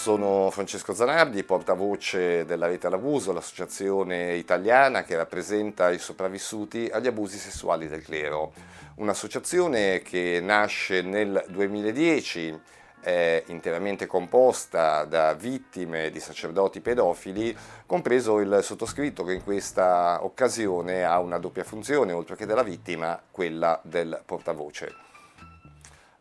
Sono Francesco Zanardi, portavoce della Rete all'Abuso, l'associazione italiana che rappresenta i sopravvissuti agli abusi sessuali del clero. Un'associazione che nasce nel 2010 è interamente composta da vittime di sacerdoti pedofili, compreso il sottoscritto che in questa occasione ha una doppia funzione, oltre che della vittima, quella del portavoce.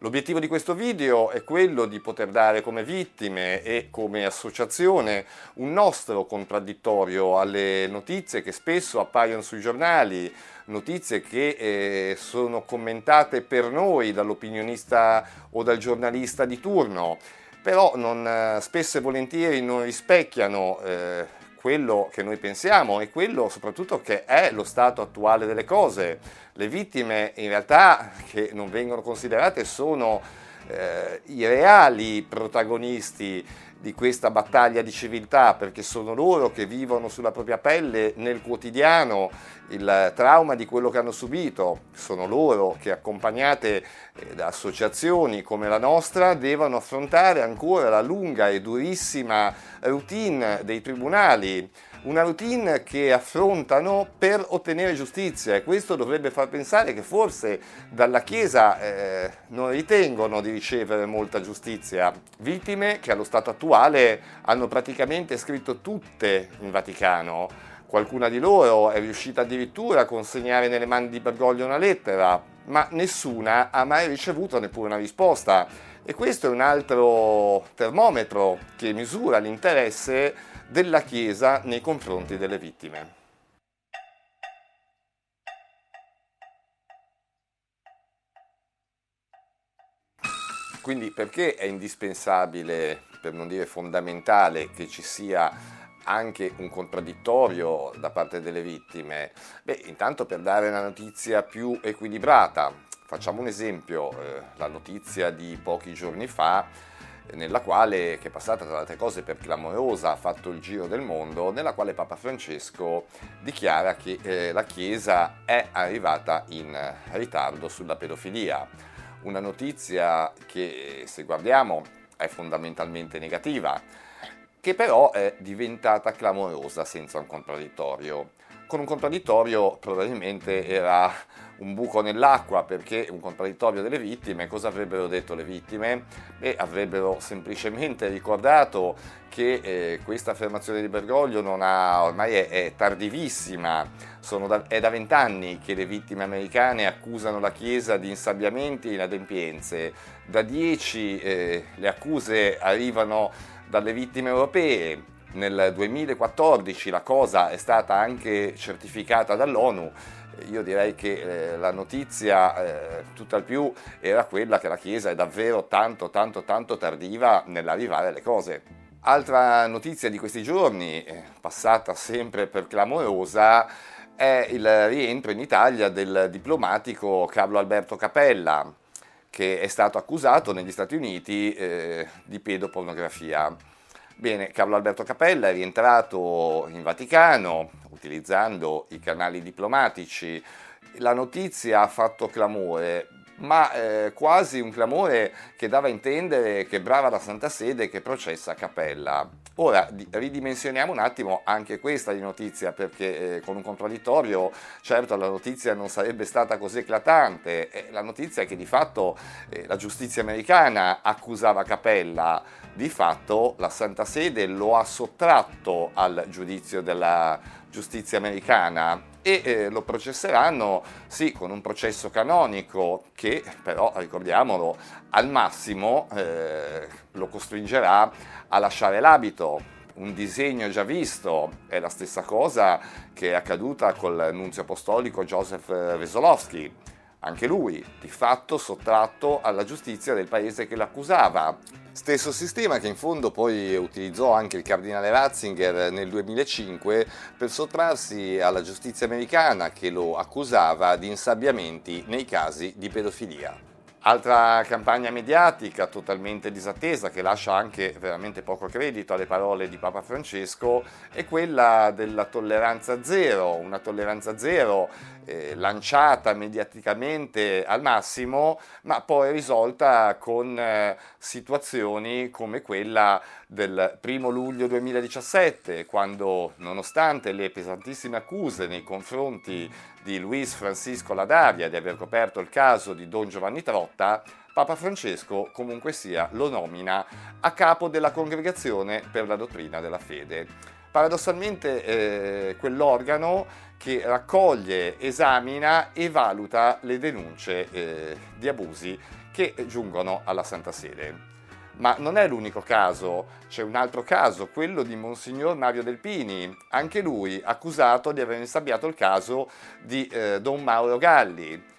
L'obiettivo di questo video è quello di poter dare come vittime e come associazione un nostro contraddittorio alle notizie che spesso appaiono sui giornali, notizie che eh, sono commentate per noi dall'opinionista o dal giornalista di turno, però non, eh, spesso e volentieri non rispecchiano eh, quello che noi pensiamo e quello soprattutto che è lo stato attuale delle cose. Le vittime in realtà che non vengono considerate sono eh, i reali protagonisti di questa battaglia di civiltà, perché sono loro che vivono sulla propria pelle nel quotidiano il trauma di quello che hanno subito, sono loro che accompagnate eh, da associazioni come la nostra devono affrontare ancora la lunga e durissima routine dei tribunali una routine che affrontano per ottenere giustizia e questo dovrebbe far pensare che forse dalla Chiesa eh, non ritengono di ricevere molta giustizia. Vittime che allo stato attuale hanno praticamente scritto tutte in Vaticano. Qualcuna di loro è riuscita addirittura a consegnare nelle mani di Bergoglio una lettera, ma nessuna ha mai ricevuto neppure una risposta. E questo è un altro termometro che misura l'interesse della Chiesa nei confronti delle vittime. Quindi perché è indispensabile, per non dire fondamentale, che ci sia anche un contraddittorio da parte delle vittime? Beh, intanto per dare una notizia più equilibrata. Facciamo un esempio, eh, la notizia di pochi giorni fa nella quale, che è passata tra le altre cose per clamorosa, ha fatto il giro del mondo, nella quale Papa Francesco dichiara che eh, la Chiesa è arrivata in ritardo sulla pedofilia. Una notizia che, se guardiamo, è fondamentalmente negativa, che però è diventata clamorosa senza un contraddittorio con un contraddittorio probabilmente era un buco nell'acqua perché un contraddittorio delle vittime, cosa avrebbero detto le vittime? Beh, avrebbero semplicemente ricordato che eh, questa affermazione di Bergoglio ha, ormai è, è tardivissima, da, è da vent'anni che le vittime americane accusano la Chiesa di insabbiamenti e inadempienze, da dieci eh, le accuse arrivano dalle vittime europee, nel 2014 la cosa è stata anche certificata dall'ONU, io direi che eh, la notizia eh, tutt'al più era quella che la Chiesa è davvero tanto tanto tanto tardiva nell'arrivare alle cose. Altra notizia di questi giorni, eh, passata sempre per clamorosa, è il rientro in Italia del diplomatico Carlo Alberto Capella, che è stato accusato negli Stati Uniti eh, di pedopornografia. Bene, Carlo Alberto Capella è rientrato in Vaticano utilizzando i canali diplomatici. La notizia ha fatto clamore, ma eh, quasi un clamore che dava a intendere che brava la Santa Sede che processa Capella. Ora ridimensioniamo un attimo anche questa di notizia perché eh, con un contraddittorio certo la notizia non sarebbe stata così eclatante, eh, la notizia è che di fatto eh, la giustizia americana accusava Capella, di fatto la Santa Sede lo ha sottratto al giudizio della giustizia americana e eh, lo processeranno sì con un processo canonico che però ricordiamolo al massimo eh, lo costringerà a lasciare l'abito. Un disegno già visto, è la stessa cosa che è accaduta col nunzio apostolico Joseph Wesolowski, anche lui di fatto sottratto alla giustizia del paese che l'accusava. Stesso sistema che in fondo poi utilizzò anche il cardinale Ratzinger nel 2005 per sottrarsi alla giustizia americana che lo accusava di insabbiamenti nei casi di pedofilia. Altra campagna mediatica totalmente disattesa che lascia anche veramente poco credito alle parole di Papa Francesco è quella della tolleranza zero, una tolleranza zero eh, lanciata mediaticamente al massimo ma poi risolta con eh, situazioni come quella del primo luglio 2017 quando nonostante le pesantissime accuse nei confronti di Luis Francisco Ladaria di aver coperto il caso di Don Giovanni Trotta, Papa Francesco comunque sia lo nomina a capo della Congregazione per la dottrina della fede. Paradossalmente eh, quell'organo che raccoglie, esamina e valuta le denunce eh, di abusi che giungono alla Santa Sede. Ma non è l'unico caso, c'è un altro caso, quello di Monsignor Mario Delpini, anche lui accusato di aver insabbiato il caso di eh, Don Mauro Galli.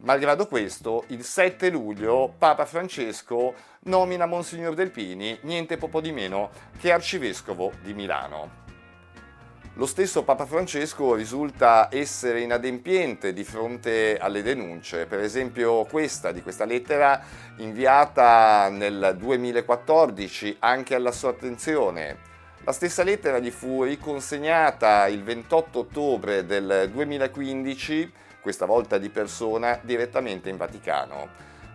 Malgrado questo, il 7 luglio Papa Francesco nomina Monsignor Delpini niente poco di meno che arcivescovo di Milano. Lo stesso Papa Francesco risulta essere inadempiente di fronte alle denunce, per esempio questa di questa lettera inviata nel 2014 anche alla sua attenzione. La stessa lettera gli fu riconsegnata il 28 ottobre del 2015, questa volta di persona, direttamente in Vaticano.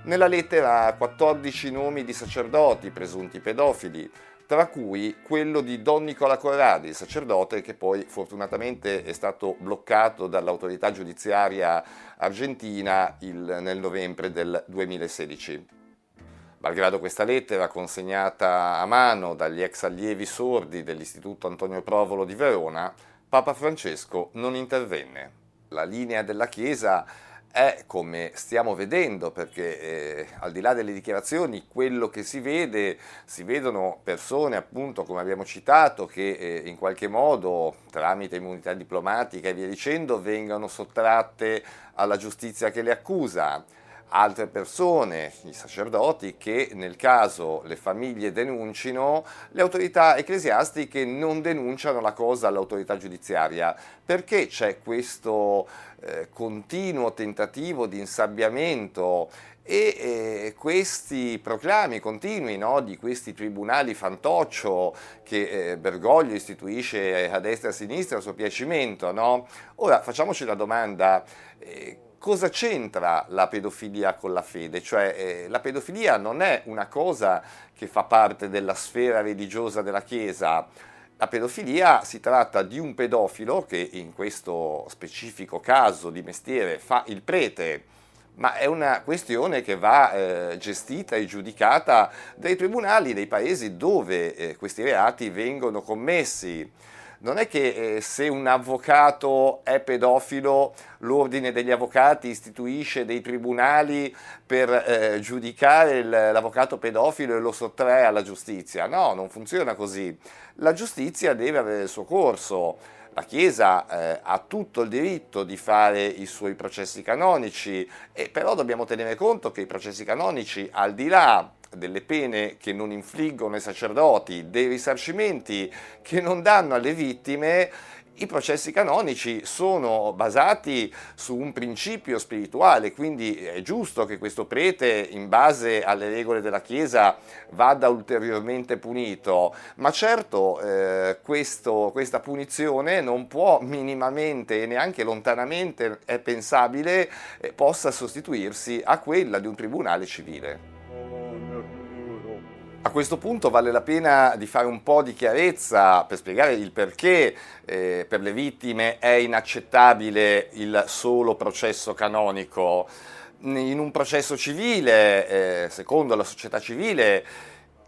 Nella lettera 14 nomi di sacerdoti presunti pedofili, tra cui quello di Don Nicola Corradi, il sacerdote che poi fortunatamente è stato bloccato dall'autorità giudiziaria argentina il, nel novembre del 2016. Malgrado questa lettera consegnata a mano dagli ex allievi sordi dell'Istituto Antonio Provolo di Verona, Papa Francesco non intervenne. La linea della Chiesa è come stiamo vedendo, perché eh, al di là delle dichiarazioni, quello che si vede, si vedono persone appunto come abbiamo citato che eh, in qualche modo tramite immunità diplomatica e via dicendo vengono sottratte alla giustizia che le accusa altre persone, i sacerdoti, che nel caso le famiglie denuncino, le autorità ecclesiastiche non denunciano la cosa all'autorità giudiziaria. Perché c'è questo eh, continuo tentativo di insabbiamento e eh, questi proclami continui no, di questi tribunali fantoccio che eh, Bergoglio istituisce a destra e a sinistra a suo piacimento, no? ora facciamoci la domanda, eh, cosa c'entra la pedofilia con la fede? Cioè eh, la pedofilia non è una cosa che fa parte della sfera religiosa della Chiesa, la pedofilia si tratta di un pedofilo che in questo specifico caso di mestiere fa il prete, ma è una questione che va eh, gestita e giudicata dai tribunali dei paesi dove eh, questi reati vengono commessi non è che eh, se un avvocato è pedofilo l'ordine degli avvocati istituisce dei tribunali per eh, giudicare il, l'avvocato pedofilo e lo sottrae alla giustizia. No, non funziona così. La giustizia deve avere il suo corso. La Chiesa eh, ha tutto il diritto di fare i suoi processi canonici, però dobbiamo tenere conto che i processi canonici, al di là delle pene che non infliggono i sacerdoti, dei risarcimenti che non danno alle vittime, i processi canonici sono basati su un principio spirituale, quindi è giusto che questo prete, in base alle regole della Chiesa, vada ulteriormente punito, ma certo eh, questo, questa punizione non può minimamente e neanche lontanamente è pensabile eh, possa sostituirsi a quella di un tribunale civile. A questo punto vale la pena di fare un po' di chiarezza per spiegare il perché eh, per le vittime è inaccettabile il solo processo canonico. In un processo civile, eh, secondo la società civile,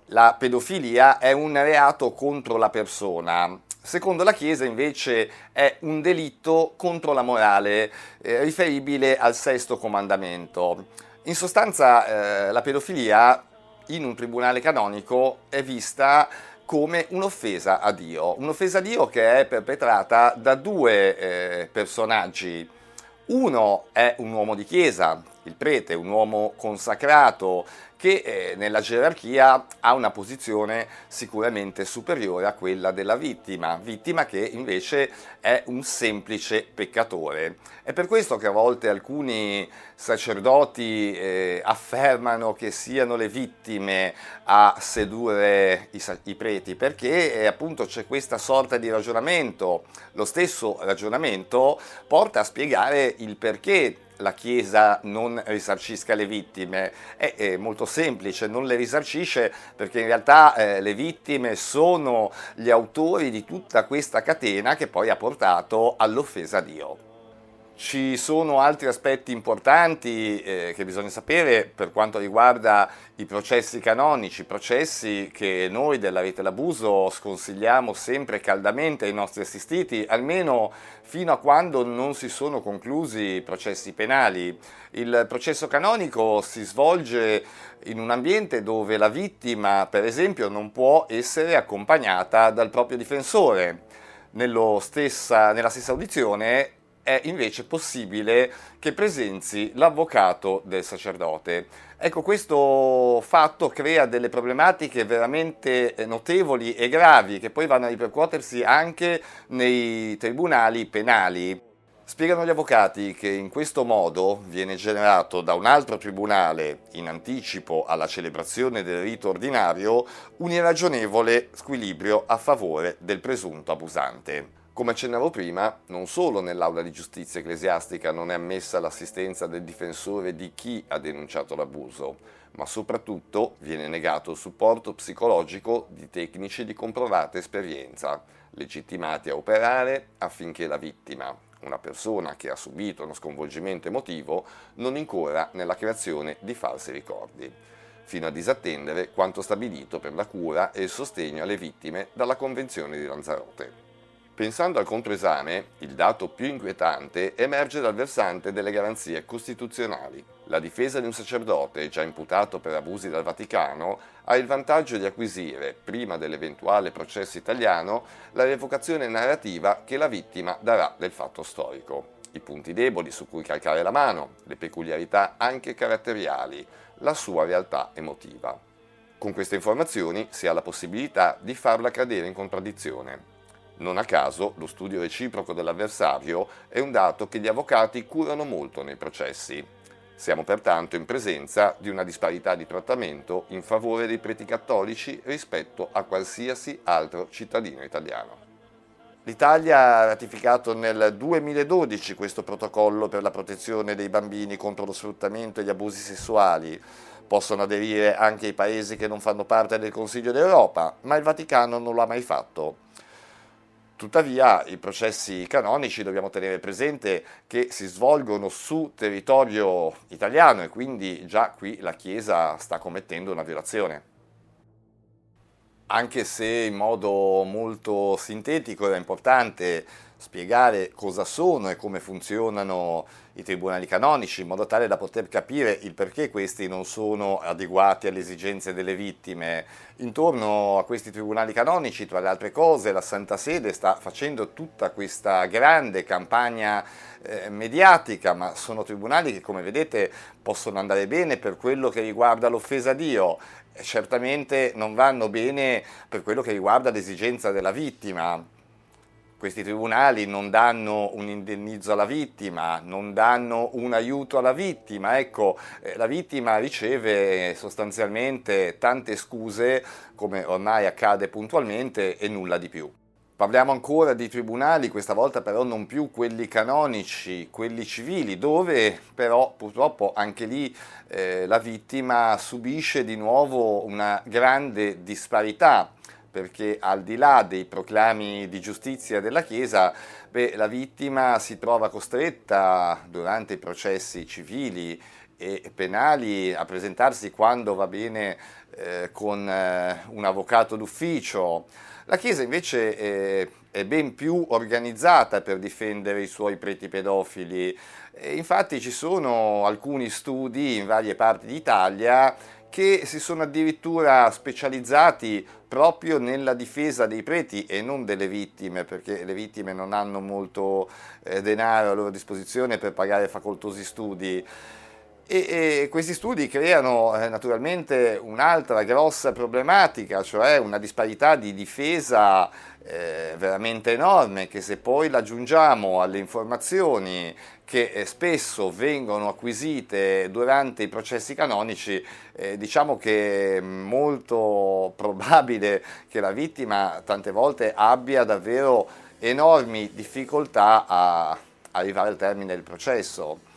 la pedofilia è un reato contro la persona. Secondo la Chiesa invece è un delitto contro la morale, eh, riferibile al sesto comandamento. In sostanza eh, la pedofilia in un tribunale canonico è vista come un'offesa a Dio, un'offesa a Dio che è perpetrata da due eh, personaggi. Uno è un uomo di chiesa, il prete, un uomo consacrato che eh, nella gerarchia ha una posizione sicuramente superiore a quella della vittima, vittima che invece è un semplice peccatore. È per questo che a volte alcuni sacerdoti eh, affermano che siano le vittime a sedurre i, i preti, perché eh, appunto c'è questa sorta di ragionamento, lo stesso ragionamento porta a spiegare il perché la Chiesa non risarcisca le vittime? È, è, molto semplice, non le risarcisce perché in realtà eh, le vittime sono gli autori di tutta questa catena che poi ha portato all'offesa a Dio. Ci sono altri aspetti importanti eh, che bisogna sapere per quanto riguarda i processi canonici, processi che noi della Rete L'Abuso sconsigliamo sempre caldamente ai nostri assistiti, almeno fino a quando non si sono conclusi i processi penali. Il processo canonico si svolge in un ambiente dove la vittima, per esempio, non può essere accompagnata dal proprio difensore. Stessa, nella stessa audizione è invece possibile che presenzi l'avvocato del sacerdote. Ecco, questo fatto crea delle problematiche veramente eh, notevoli e gravi che poi vanno a ripercuotersi anche nei tribunali penali. Spiegano gli avvocati che in questo modo viene generato da un altro tribunale, in anticipo alla celebrazione del rito ordinario, un irragionevole squilibrio a favore del presunto abusante. Come accennavo prima, non solo nell'aula di giustizia ecclesiastica non è ammessa l'assistenza del difensore di chi ha denunciato l'abuso, ma soprattutto viene negato il supporto psicologico di tecnici di comprovata esperienza, legittimati a operare affinché la vittima, una persona che ha subito uno sconvolgimento emotivo, non incorra nella creazione di falsi ricordi fino a disattendere quanto stabilito per la cura e il sostegno alle vittime dalla Convenzione di Lanzarote. Pensando al controesame, il dato più inquietante emerge dal versante delle garanzie costituzionali. La difesa di un sacerdote, già imputato per abusi dal Vaticano, ha il vantaggio di acquisire, prima dell'eventuale processo italiano, la revocazione narrativa che la vittima darà del fatto storico. I punti deboli su cui calcare la mano, le peculiarità anche caratteriali, la sua realtà emotiva. Con queste informazioni si ha la possibilità di farla cadere in contraddizione, non a caso lo studio reciproco dell'avversario è un dato che gli avvocati curano molto nei processi. Siamo pertanto in presenza di una disparità di trattamento in favore dei preti cattolici rispetto a qualsiasi altro cittadino italiano. L'Italia ha ratificato nel 2012 questo protocollo per la protezione dei bambini contro lo sfruttamento e gli abusi sessuali. Possono aderire anche i paesi che non fanno parte del Consiglio d'Europa, ma il Vaticano non lo ha mai fatto. Tuttavia i processi canonici dobbiamo tenere presente che si svolgono su territorio italiano e quindi già qui la Chiesa sta commettendo una violazione. Anche se in modo molto sintetico era importante spiegare cosa sono e come funzionano i tribunali canonici in modo tale da poter capire il perché questi non sono adeguati alle esigenze delle vittime. Intorno a questi tribunali canonici, tra le altre cose, la Santa Sede sta facendo tutta questa grande campagna eh, mediatica, ma sono tribunali che come vedete possono andare bene per quello che riguarda l'offesa a Dio, certamente non vanno bene per quello che riguarda l'esigenza della vittima questi tribunali non danno un indennizzo alla vittima, non danno un aiuto alla vittima, ecco, eh, la vittima riceve sostanzialmente tante scuse, come ormai accade puntualmente, e nulla di più. Parliamo ancora di tribunali, questa volta però non più quelli canonici, quelli civili, dove però purtroppo anche lì eh, la vittima subisce di nuovo una grande disparità perché al di là dei proclami di giustizia della Chiesa, beh, la vittima si trova costretta durante i processi civili e penali a presentarsi quando va bene eh, con eh, un avvocato d'ufficio. La Chiesa invece è, è ben più organizzata per difendere i suoi preti pedofili. E infatti ci sono alcuni studi in varie parti d'Italia che si sono addirittura specializzati proprio nella difesa dei preti e non delle vittime, perché le vittime non hanno molto eh, denaro a loro disposizione per pagare facoltosi studi. E, e questi studi creano eh, naturalmente un'altra grossa problematica, cioè una disparità di difesa eh, veramente enorme che se poi l'aggiungiamo alle informazioni che eh, spesso vengono acquisite durante i processi canonici, eh, diciamo che è molto probabile che la vittima tante volte abbia davvero enormi difficoltà a arrivare al termine del processo.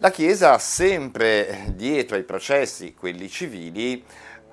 La Chiesa, sempre dietro ai processi, quelli civili,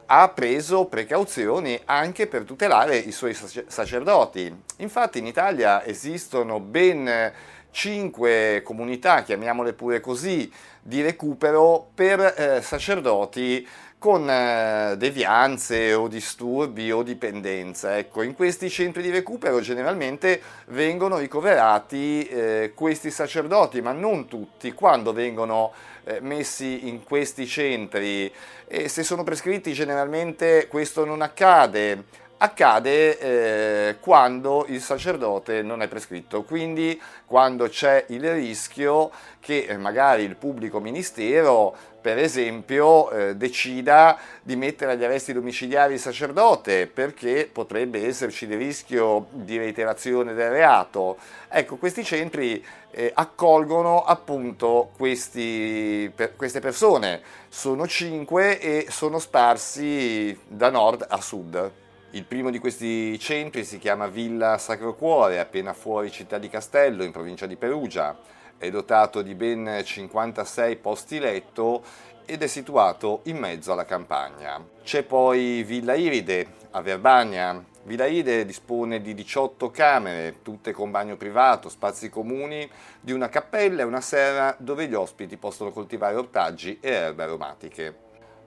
ha preso precauzioni anche per tutelare i suoi sacerdoti. Infatti in Italia esistono ben cinque comunità, chiamiamole pure così, di recupero per eh, sacerdoti con eh, devianze o disturbi o dipendenza. Ecco, in questi centri di recupero generalmente vengono ricoverati eh, questi sacerdoti, ma non tutti. Quando vengono eh, messi in questi centri e se sono prescritti generalmente questo non accade accade eh, quando il sacerdote non è prescritto, quindi quando c'è il rischio che eh, magari il pubblico ministero, per esempio, eh, decida di mettere agli arresti domiciliari il sacerdote perché potrebbe esserci il rischio di reiterazione del reato. Ecco, questi centri eh, accolgono appunto questi, per, queste persone, sono cinque e sono sparsi da nord a sud. Il primo di questi centri si chiama Villa Sacro Cuore, appena fuori Città di Castello, in provincia di Perugia. È dotato di ben 56 posti letto ed è situato in mezzo alla campagna. C'è poi Villa Iride a Verbania. Villa Iride dispone di 18 camere, tutte con bagno privato, spazi comuni, di una cappella e una serra dove gli ospiti possono coltivare ortaggi e erbe aromatiche.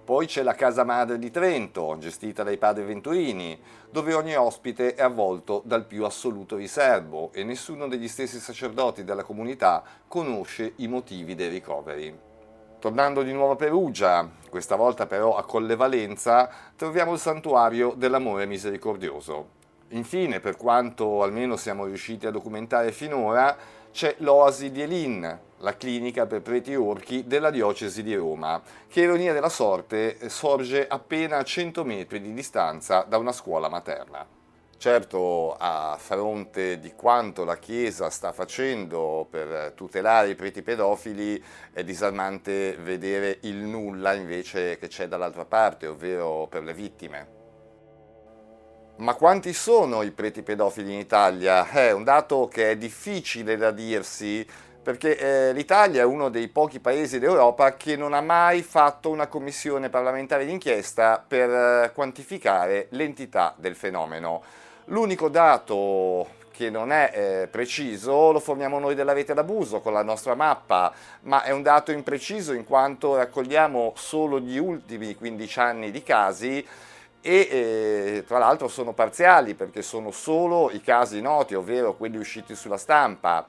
Poi c'è la Casa Madre di Trento, gestita dai padri Venturini, dove ogni ospite è avvolto dal più assoluto riservo e nessuno degli stessi sacerdoti della comunità conosce i motivi dei ricoveri. Tornando di nuovo a Perugia, questa volta però a Colle Valenza, troviamo il santuario dell'amore misericordioso. Infine, per quanto almeno siamo riusciti a documentare finora, c'è l'Oasi di Elin, la clinica per preti orchi della diocesi di Roma, che ironia della sorte sorge appena a 100 metri di distanza da una scuola materna. Certo, a fronte di quanto la Chiesa sta facendo per tutelare i preti pedofili, è disarmante vedere il nulla invece che c'è dall'altra parte, ovvero per le vittime. Ma quanti sono i preti pedofili in Italia? È un dato che è difficile da dirsi perché eh, l'Italia è uno dei pochi paesi d'Europa che non ha mai fatto una commissione parlamentare d'inchiesta per eh, quantificare l'entità del fenomeno. L'unico dato che non è eh, preciso lo forniamo noi della rete d'abuso con la nostra mappa, ma è un dato impreciso in quanto raccogliamo solo gli ultimi 15 anni di casi e eh, tra l'altro sono parziali perché sono solo i casi noti, ovvero quelli usciti sulla stampa.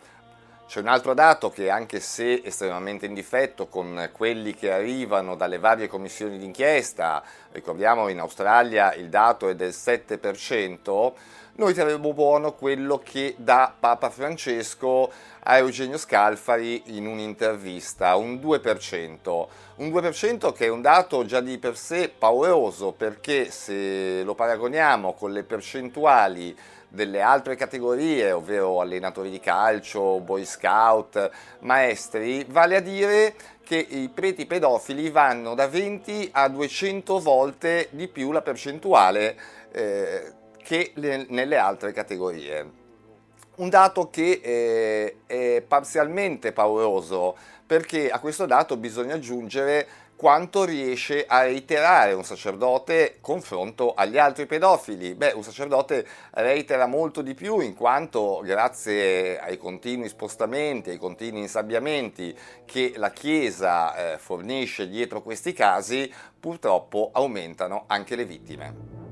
C'è un altro dato che anche se estremamente in difetto con quelli che arrivano dalle varie commissioni d'inchiesta, ricordiamo in Australia il dato è del 7%, noi terremo buono quello che dà Papa Francesco a Eugenio Scalfari in un'intervista, un 2%. Un 2% che è un dato già di per sé pauroso perché se lo paragoniamo con le percentuali delle altre categorie, ovvero allenatori di calcio, boy scout, maestri, vale a dire che i preti pedofili vanno da 20 a 200 volte di più la percentuale eh, che le, nelle altre categorie. Un dato che eh, è parzialmente pauroso perché a questo dato bisogna aggiungere quanto riesce a reiterare un sacerdote confronto agli altri pedofili. Beh, un sacerdote reitera molto di più in quanto grazie ai continui spostamenti, ai continui insabbiamenti che la Chiesa eh, fornisce dietro questi casi, purtroppo aumentano anche le vittime.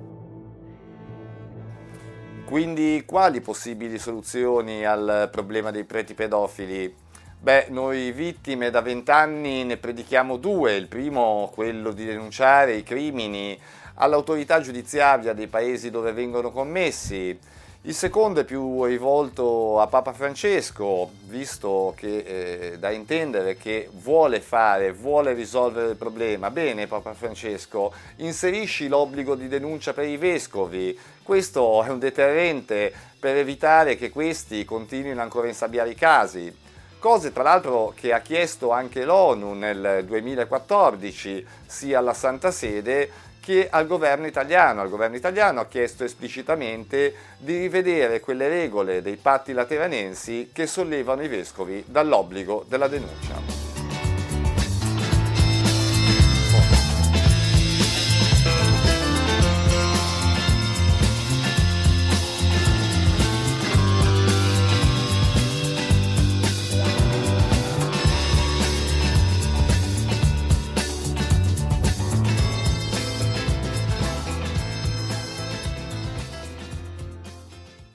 Quindi quali possibili soluzioni al problema dei preti pedofili? Beh, noi vittime da vent'anni ne predichiamo due. Il primo, quello di denunciare i crimini all'autorità giudiziaria dei paesi dove vengono commessi. Il secondo è più rivolto a Papa Francesco, visto che eh, da intendere che vuole fare, vuole risolvere il problema. Bene, Papa Francesco, inserisci l'obbligo di denuncia per i vescovi. Questo è un deterrente per evitare che questi continuino ancora a insabbiare i casi. Cose tra l'altro che ha chiesto anche l'ONU nel 2014 sia alla Santa Sede che al governo italiano. Al governo italiano ha chiesto esplicitamente di rivedere quelle regole dei patti lateranensi che sollevano i vescovi dall'obbligo della denuncia.